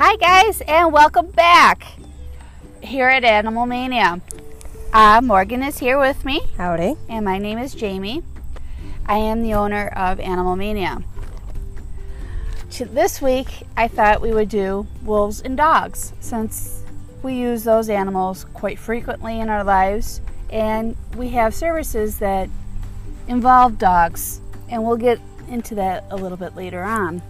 Hi, guys, and welcome back here at Animal Mainia. Uh, Morgan is here with me, Howdy. and my name is Jamie. I am the owner of Animal Mainia. This week, I thought we would do wolves and dogs since we use those animals quite frequently in our lives, and we have services that involve dogs, and we'll get into that a little bit later on.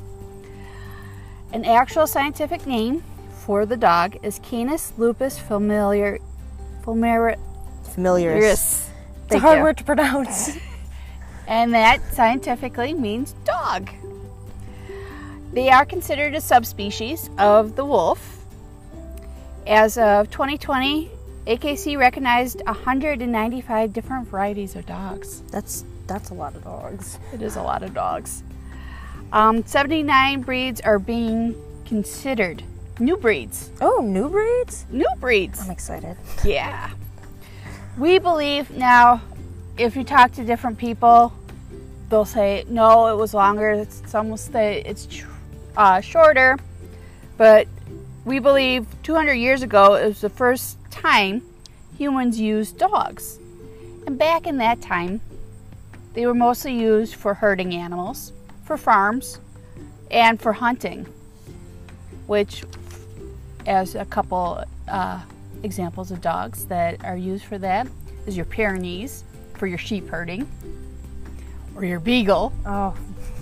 An actual scientific name for the dog is Canis lupus familiar, familiaris. Familiaris. It's a hard you. word to pronounce. and that scientifically means dog. They are considered a subspecies of the wolf. As of 2020, AKC recognized 195 different varieties of dogs. that's that's a lot of dogs. It is a lot of dogs. Um, 79 breeds are being considered new breeds. Oh, new breeds? New breeds. I'm excited. Yeah. We believe now, if you talk to different people, they'll say, no, it was longer. Some will say it's uh, shorter. But we believe 200 years ago, it was the first time humans used dogs. And back in that time, they were mostly used for herding animals, for farms, and for hunting, which, as a couple uh, examples of dogs that are used for that, is your Pyrenees for your sheep herding, or your Beagle, Oh.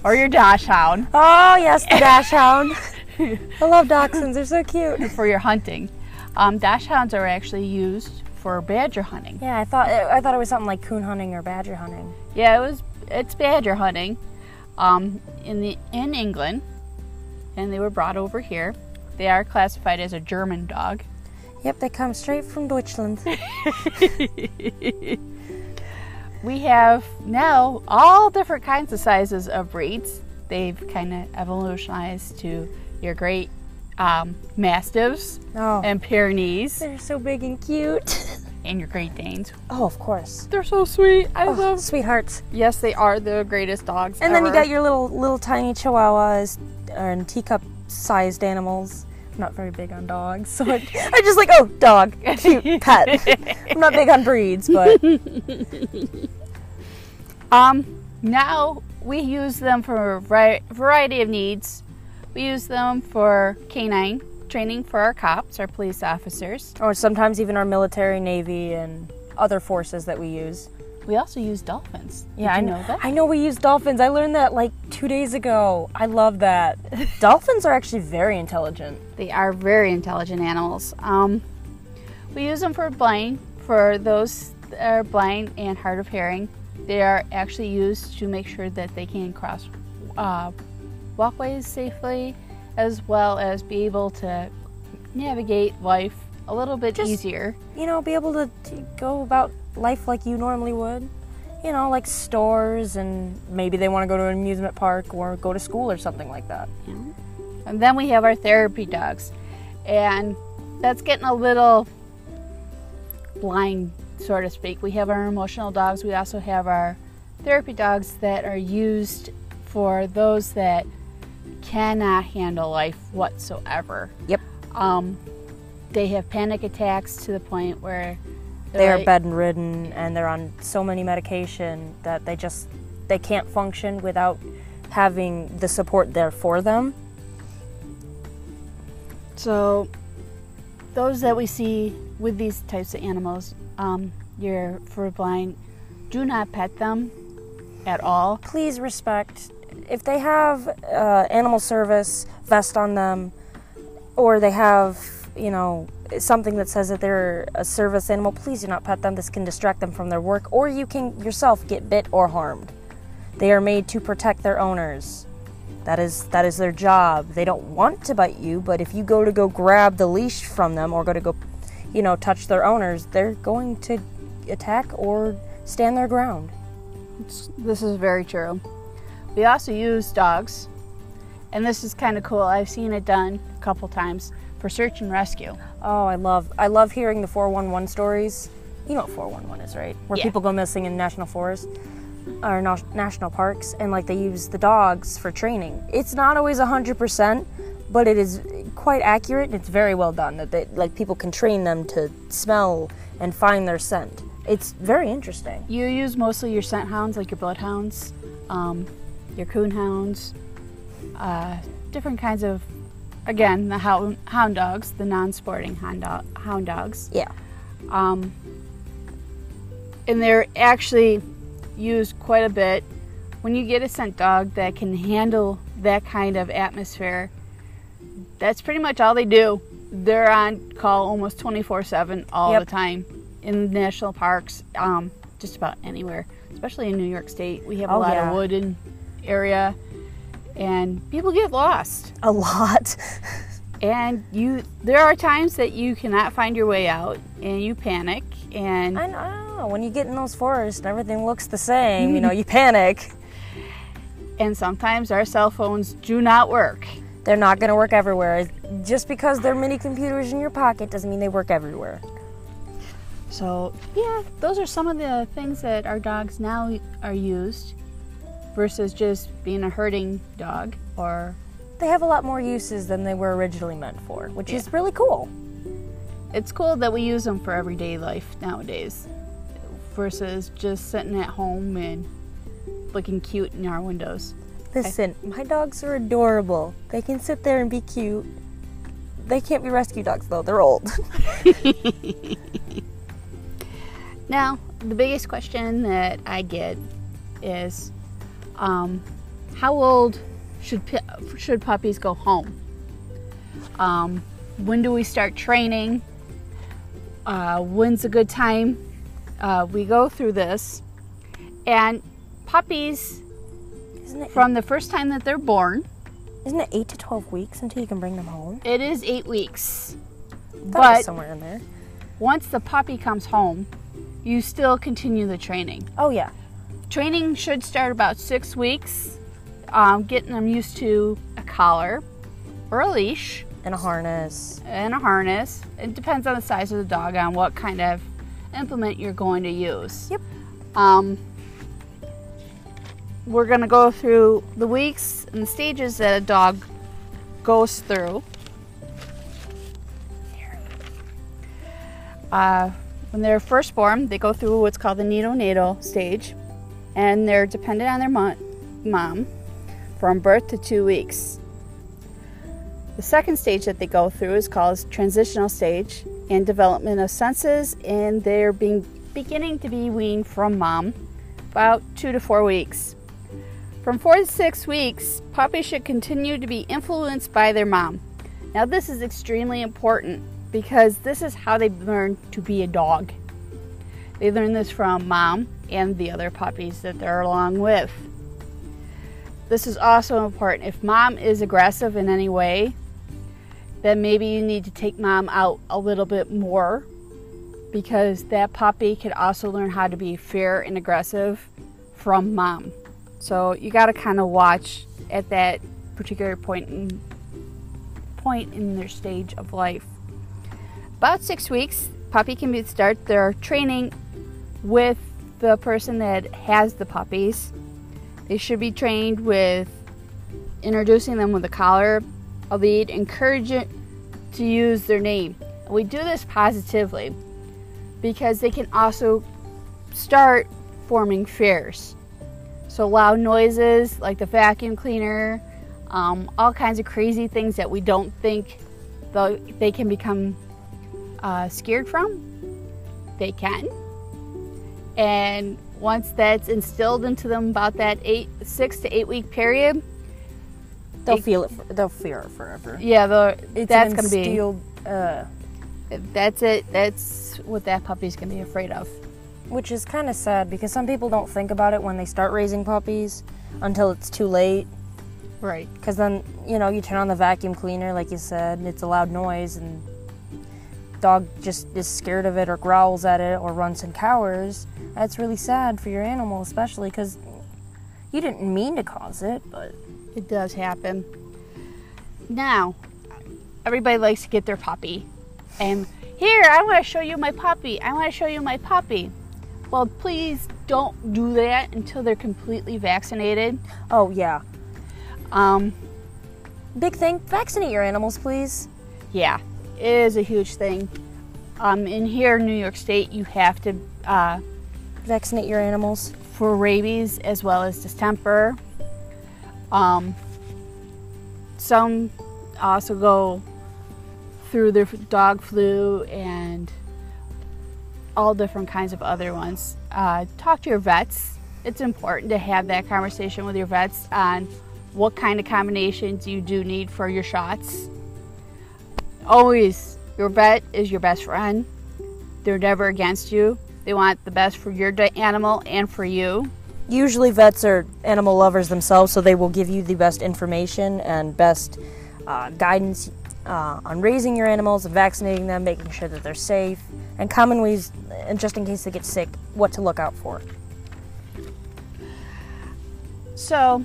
or your Dachshund Oh yes, the dash hound. I love dachshunds. They're so cute. for your hunting. Um, Dachshunds are actually used for badger hunting. Yeah, I thought I thought it was something like coon hunting or badger hunting. Yeah, it was. It's badger hunting, um, in the in England, and they were brought over here. They are classified as a German dog. Yep, they come straight from Deutschland. We have now all different kinds of sizes of breeds. They've kind of evolutionized to your great um, Mastiffs Oh, and Pyrenees they're so big and cute. and your Great Danes. Oh, of course. They're so sweet. I Oh, love. sweethearts. Yes, they are the greatest dogs. And then you got your little little tiny chihuahuas and teacup-sized animals. I'm not very big on dogs, so I, I just like oh dog, cute pet. I'm not big on breeds, but Um, now we use them for a variety of needs. We use them for canine training for our cops, our police officers. or sometimes even our military, navy, and other forces that we use. We also use dolphins. Did Yeah, I you know know that. I know we use dolphins. I learned that like two days ago. I love that. dolphins are actually very intelligent. They are very intelligent animals. Um, we use them for blind, for those that are blind and hard of hearing. They are actually used to make sure that they can cross uh, walkways safely, as well as be able to navigate life a little bit Just- easier. You know, be able to, to go about life like you normally would. You know, like stores, and maybe they want to go to an amusement park or go to school or something like that. Yeah. And then we have our therapy dogs. And that's getting a little blind, so to speak. We have our emotional dogs. We also have our therapy dogs that are used for those that cannot handle life whatsoever. Yep. Um, they have panic attacks to the point where they're They are like- bedridden and they're on so many medication that they just they can't function without having the support there for them. So, those that we see with these types of animals, um, you're for blind, do not pet them at all. please respect if they have uh, animal service vest on them or they have you know something that says that they're a service animal please do not pet them. This can distract them from their work or you can yourself get bit or harmed. They are made to protect their owners. That is that is their job. They don't want to bite you but if you go to go grab the leash from them or go to go you know touch their owners they're going to attack or stand their ground. It's- This is very true. We also use dogs, and this is kind of cool. I've seen it done a couple times for search and rescue. Oh, I love I love hearing the 411 stories. You know what 411 is, right? Where Yeah. people go missing in national forests or na- national parks and like they use the dogs for training. It's not always 100%, but it is quite accurate. It's very well done. That they, like people can train them to smell and find their scent. It's very interesting. You use mostly your scent hounds, like your bloodhounds, um, your coon hounds, uh, different kinds of, again, the hound, hound dogs, the non-sporting hound, hound dogs. Yeah. Um, and they're actually used quite a bit. When you get a scent dog that can handle that kind of atmosphere, that's pretty much all they do. They're on call almost 24 7 all Yep. the time in national parks, um, just about anywhere, especially in New York State. We have a Oh, lot yeah. of wood in area, and people get lost. A lot. And you, there are times that you cannot find your way out, and you panic, and I know. When you get in those forests and everything looks the same, you know, you panic. and sometimes our cell phones do not work. They're not going to work everywhere. Just because they're mini computers in your pocket doesn't mean they work everywhere. So, yeah, those are some of the things that our dogs now are used versus just being a herding dog or They have a lot more uses than they were originally meant for, which is really cool. it's cool that we use them for everyday life nowadays versus just sitting at home and looking cute in our windows. Listen, my dogs are adorable. They can sit there and be cute. They can't be rescue dogs though, they're old. Now, the biggest question that I get is um, how old should should puppies go home? Um, when do we start training? Uh, when's a good time? Uh, we go through this, and puppies from the first time that they're born, isn't it 8 to 12 weeks until you can bring them home? it is eight weeks. Thought it was But somewhere in there. once the puppy comes home, you still continue the training. Oh yeah. Training should start about six weeks, um, getting them used to a collar or a leash And a harness. and a harness. It depends on the size of the dog on what kind of implement you're going to use. Yep. Um, we're going to go through the weeks and the stages that a dog goes through. Uh, when they're first born, they go through what's called the neonatal stage, and they're dependent on their mo- mom from birth to two weeks. The second stage that they go through is called transitional stage and development of senses, and they're being beginning to be weaned from mom about two to four weeks. From four to six weeks, puppies should continue to be influenced by their mom. Now, this is extremely important because this is how they learn to be a dog. They learn this from mom and the other puppies that they're along with. This is also important. If mom is aggressive in any way, then maybe you need to take mom out a little bit more because that puppy could also learn how to be fair and aggressive from mom. So you got to kind of watch at that particular point in point in their stage of life. About six weeks, puppy can start their training with the person that has the puppies. They should be trained with introducing them with a collar, a lead, encourage it to use their name. We do this positively because they can also start forming fears. So loud noises like the vacuum cleaner, um, all kinds of crazy things that we don't think they can become uh, scared from, they can. And once that's instilled into them about that eight, six to eight week period, They'll It- feel it. For, they'll fear it forever. yeah, It's that's gonna be instilled, uh, that's it. That's what that puppy's gonna be afraid of. which is kind of sad because some people don't think about it when they start raising puppies until it's too late. Right. Because then, you know, you turn on the vacuum cleaner, like you said, and it's a loud noise, and dog just is scared of it or growls at it or runs and cowers. That's really sad for your animal, especially because you didn't mean to cause it, but It does happen. Now, everybody likes to get their puppy. And here, I want to show you my puppy. I want to show you my puppy. Well, please don't do that until they're completely vaccinated. oh yeah. Um, Big thing, vaccinate your animals, please. Yeah, it is a huge thing. Um, in here, in New York State, you have to uh, Vaccinate your animals. for rabies as well as distemper. Um, some also go through their dog flu and all different kinds of other ones. Uh, talk to your vets. It's important to have that conversation with your vets on what kind of combinations you do need for your shots. Always, your vet is your best friend. They're never against you. They want the best for your animal and for you. Usually, vets are animal lovers themselves, so they will give you the best information and best uh, guidance uh, on raising your animals vaccinating them, making sure that they're safe, and common ways, and just in case they get sick, what to look out for. So,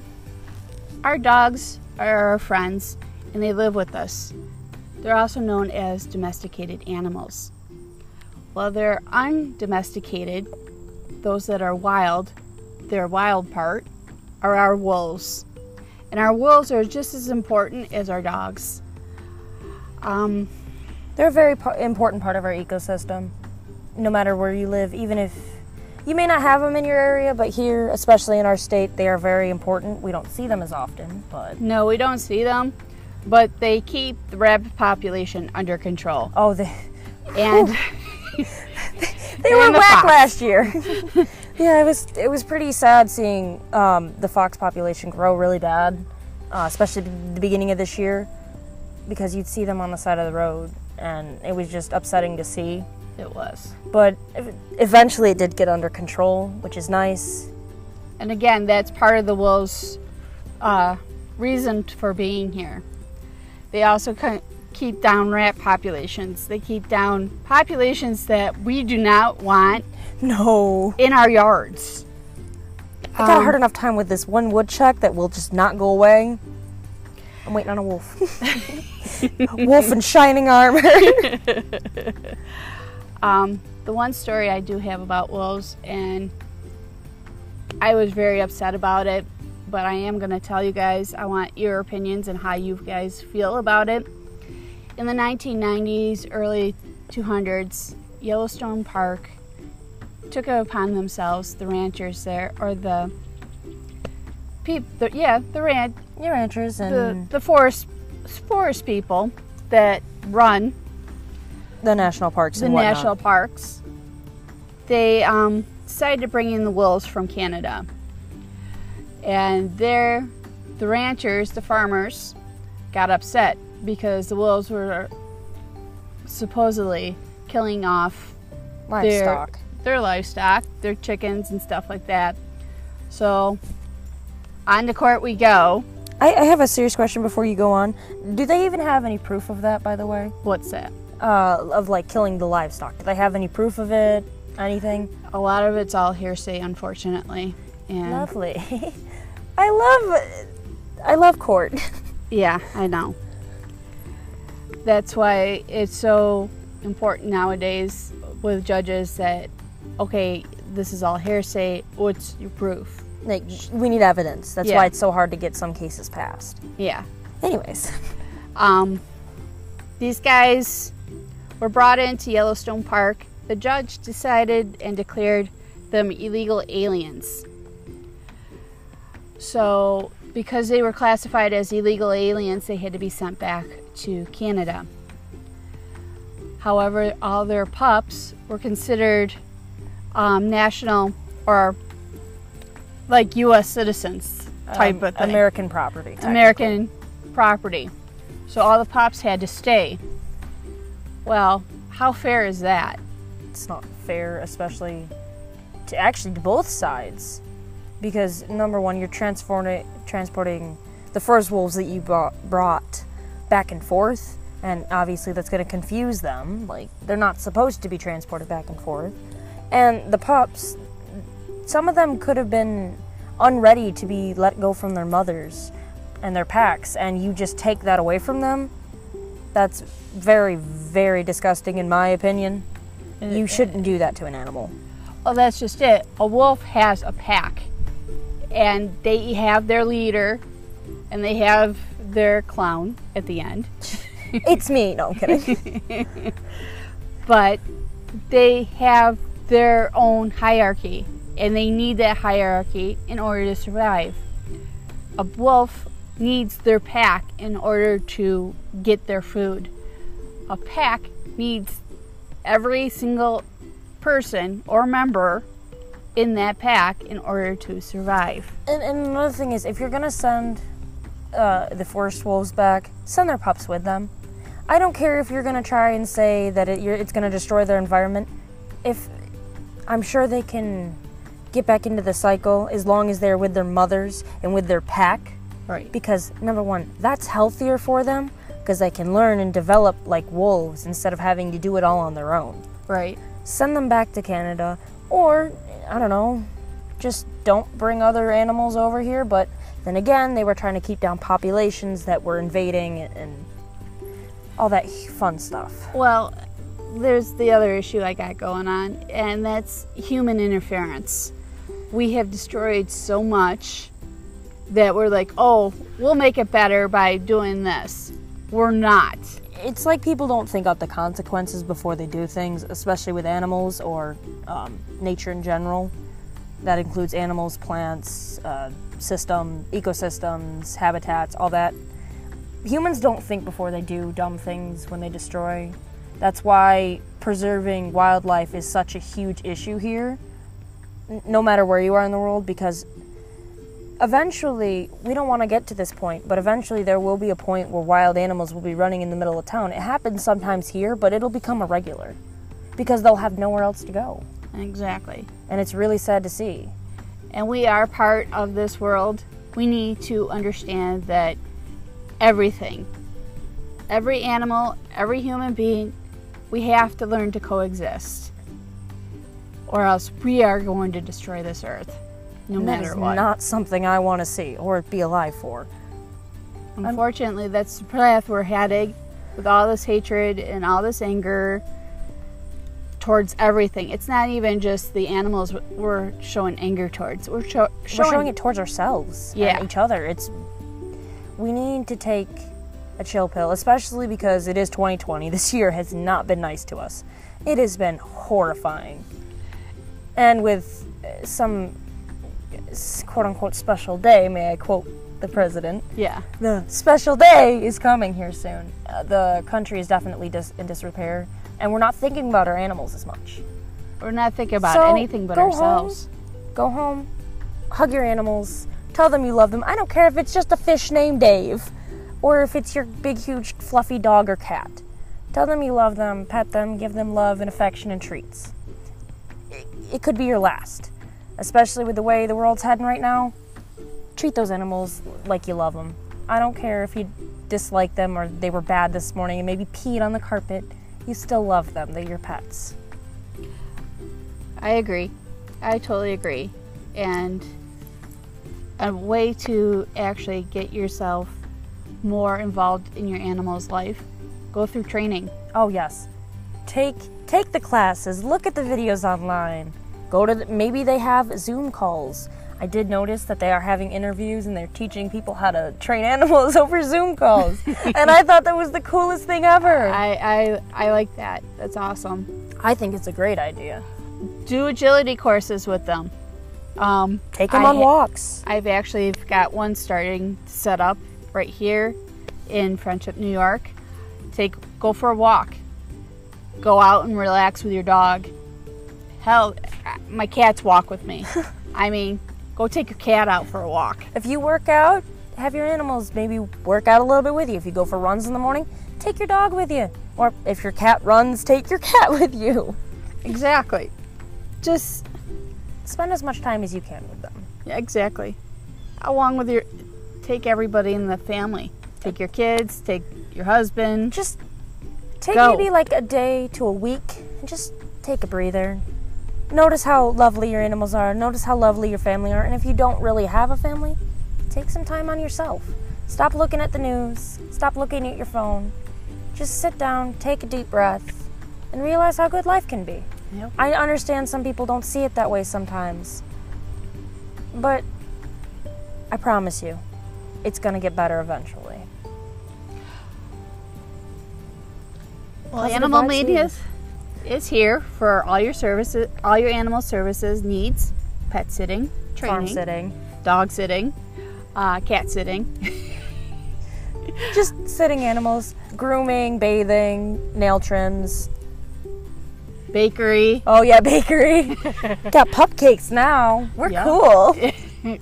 our dogs are our friends and they live with us. They're also known as domesticated animals. While they're undomesticated, those that are wild, their wild part, are our wolves. And our wolves are just as important as our dogs. Um, They're a very po- important part of our ecosystem, no matter where you live, even if you may not have them in your area, but here, especially in our state, they are very important. We don't see them as often, but no, we don't see them, but they keep the rabbit population under control. oh, they, And they were the whack fox. last year. yeah, it was it was pretty sad seeing um, the fox population grow really bad, uh, especially the beginning of this year, because you'd see them on the side of the road, and it was just upsetting to see. it was. But eventually, it did get under control, which is nice. And again, that's part of the wolves' uh, reason for being here. They also keep down rat populations. They keep down populations that we do not want No. in our yards. I got a Um, hard enough time with this one woodchuck that will just not go away. I'm waiting on a wolf. wolf in shining armor. Um, the one story I do have about wolves, and I was very upset about it, but I am going to tell you guys. I want your opinions and how you guys feel about it. In the 1990s, early 200s, Yellowstone Park took it upon themselves, the ranchers there, or the peop, the, yeah, the ran, Your ranchers and the forest, forest people that run the, national parks the national parks, they um, decided to bring in the wolves from Canada. And there, the ranchers, the farmers, got upset because the wolves were supposedly killing off livestock. their livestock, their chickens and stuff like that. So, on to court we go. I, I have a serious question before you go on. Do they even have any proof of that, by the way? What's that? Uh, of like killing the livestock? Do they have any proof of it? Anything? A lot of it's all hearsay, unfortunately. And Lovely. I love, I love court. Yeah, I know. That's why it's so important nowadays with judges that, okay, this is all hearsay. What's your proof? like we need evidence. That's Yeah. why it's so hard to get some cases passed. Yeah. Anyways, Um, these guys were brought into Yellowstone Park. The judge decided and declared them illegal aliens. So, because they were classified as illegal aliens, they had to be sent back to Canada. However, all their pups were considered um, national or like U.S. citizens type um, of thing. American property. American property. So all the pups had to stay. Well, how fair is that? it's not fair, especially to actually to both sides, because number one, you're transporting transporting the first wolves that you brought, brought back and forth, and obviously that's going to confuse them. Like they're not supposed to be transported back and forth, and the pups, some of them could have been unready to be let go from their mothers and their packs, and you just take that away from them. That's very, very disgusting, in my opinion. You shouldn't do that to an animal. Well, that's just it. A wolf has a pack, and they have their leader, and they have their clown at the end. it's me. No, I'm kidding. but they have their own hierarchy and they need that hierarchy in order to survive. A wolf needs their pack in order to get their food. A pack needs every single person or member in that pack in order to survive. And, and another thing is, if you're gonna send uh, the forest wolves back, send their pups with them. I don't care if you're gonna try and say that it, it's gonna destroy their environment. If I'm sure they can get back into the cycle as long as they're with their mothers and with their pack. Right. Because number one, that's healthier for them because they can learn and develop like wolves instead of having to do it all on their own. Right. Send them back to Canada, or I don't know, just don't bring other animals over here. But then again, they were trying to keep down populations that were invading and all that fun stuff. Well, there's the other issue I got going on, and that's human interference. We have destroyed so much that we're like, oh, we'll make it better by doing this. We're not. It's like people don't think out the consequences before they do things, especially with animals or um, nature in general. That includes animals, plants, uh, system, ecosystems, habitats, all that. Humans don't think before they do dumb things when they destroy. That's why preserving wildlife is such a huge issue here, no matter where you are in the world, because eventually, we don't want to get to this point, but eventually there will be a point where wild animals will be running in the middle of town. It happens sometimes here, but it'll become a regular because they'll have nowhere else to go. Exactly. And it's really sad to see. And we are part of this world. We need to understand that everything, every animal, every human being, we have to learn to coexist. Or else we are going to destroy this earth no that matter is what. not something I want to see or be alive for. Unfortunately, that's the path we're heading with all this hatred and all this anger towards everything. It's not even just the animals we're showing anger towards. We're, sho- showing, We're showing it towards ourselves Yeah. and each other. It's we need to take a chill pill, especially because it is 2020. This year has not been nice to us. It has been horrifying. And with uh, some quote unquote special day, may I quote the president? Yeah. The special day is coming here soon. Uh, the country is definitely dis- in disrepair, and we're not thinking about our animals as much. We're not thinking about So, anything but go ourselves. Go home, hug your animals, tell them you love them. I don't care if it's just a fish named Dave, or if it's your big, huge, fluffy dog or cat. Tell them you love them, pet them, give them love and affection and treats. It could be your last, especially with the way the world's heading right now. Treat those animals like you love them. I don't care if you dislike them or they were bad this morning and maybe peed on the carpet. You still love them. They're your pets. I agree. I totally agree. And a way to actually get yourself more involved in your animal's life, go through training. Oh yes. Take take the classes, look at the videos online. Go to the, maybe they have Zoom calls. I did notice that they are having interviews and they're teaching people how to train animals over Zoom calls. and I thought that was the coolest thing ever. I, I I like that. That's awesome. I think it's a great idea. Do agility courses with them. Um, Take them I on walks. I've actually got one starting set up right here in Friendship, New York. Take go for a walk. Go out and relax with your dog. Hell, my cats walk with me. I mean, go take your cat out for a walk. If you work out, have your animals maybe work out a little bit with you. If you go for runs in the morning, take your dog with you. Or if your cat runs, take your cat with you. Exactly. Just Spend as much time as you can with them. yeah, exactly. Along with your take everybody in the family. Take your kids, take your husband. just take Go. maybe like a day to a week and just take a breather. Notice how lovely your animals are. Notice how lovely your family are. And if you don't really have a family, take some time on yourself. Stop looking at the news. Stop looking at your phone. Just sit down, take a deep breath, and realize how good life can be. Yep. I understand some people don't see it that way sometimes. But I promise you, it's going to get better eventually. Well, Positive Animal vibes Mainia needed. Is here for all your services, all your animal services needs: pet sitting, training, Farm sitting. dog sitting, uh, cat sitting. Just sitting animals, grooming, bathing, nail trims. bakery. Oh yeah, bakery. Got pupcakes now. We're Yeah. cool.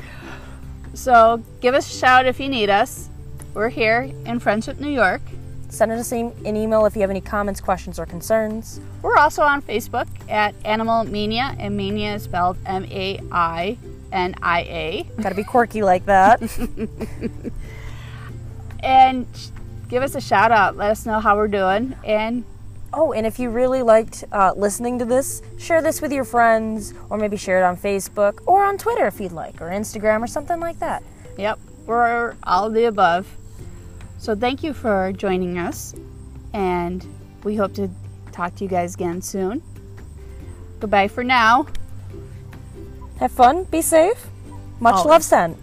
So give us a shout if you need us. We're here in Friendship, New York. Send us an email if you have any comments, questions, or concerns. We're also on Facebook at Animal Mainia, and Mainia is spelled M A I N I A. Got to be quirky like that. And give us a shout out. Let us know how we're doing. And Oh, and if you really liked uh, listening to this, share this with your friends, or maybe share it on Facebook or on Twitter if you'd like, or Instagram or something like that. yep, we're all of the above. So thank you for joining us. And we hope to talk to you guys again soon. Goodbye for now. Have fun, be safe. Much Always. love sent.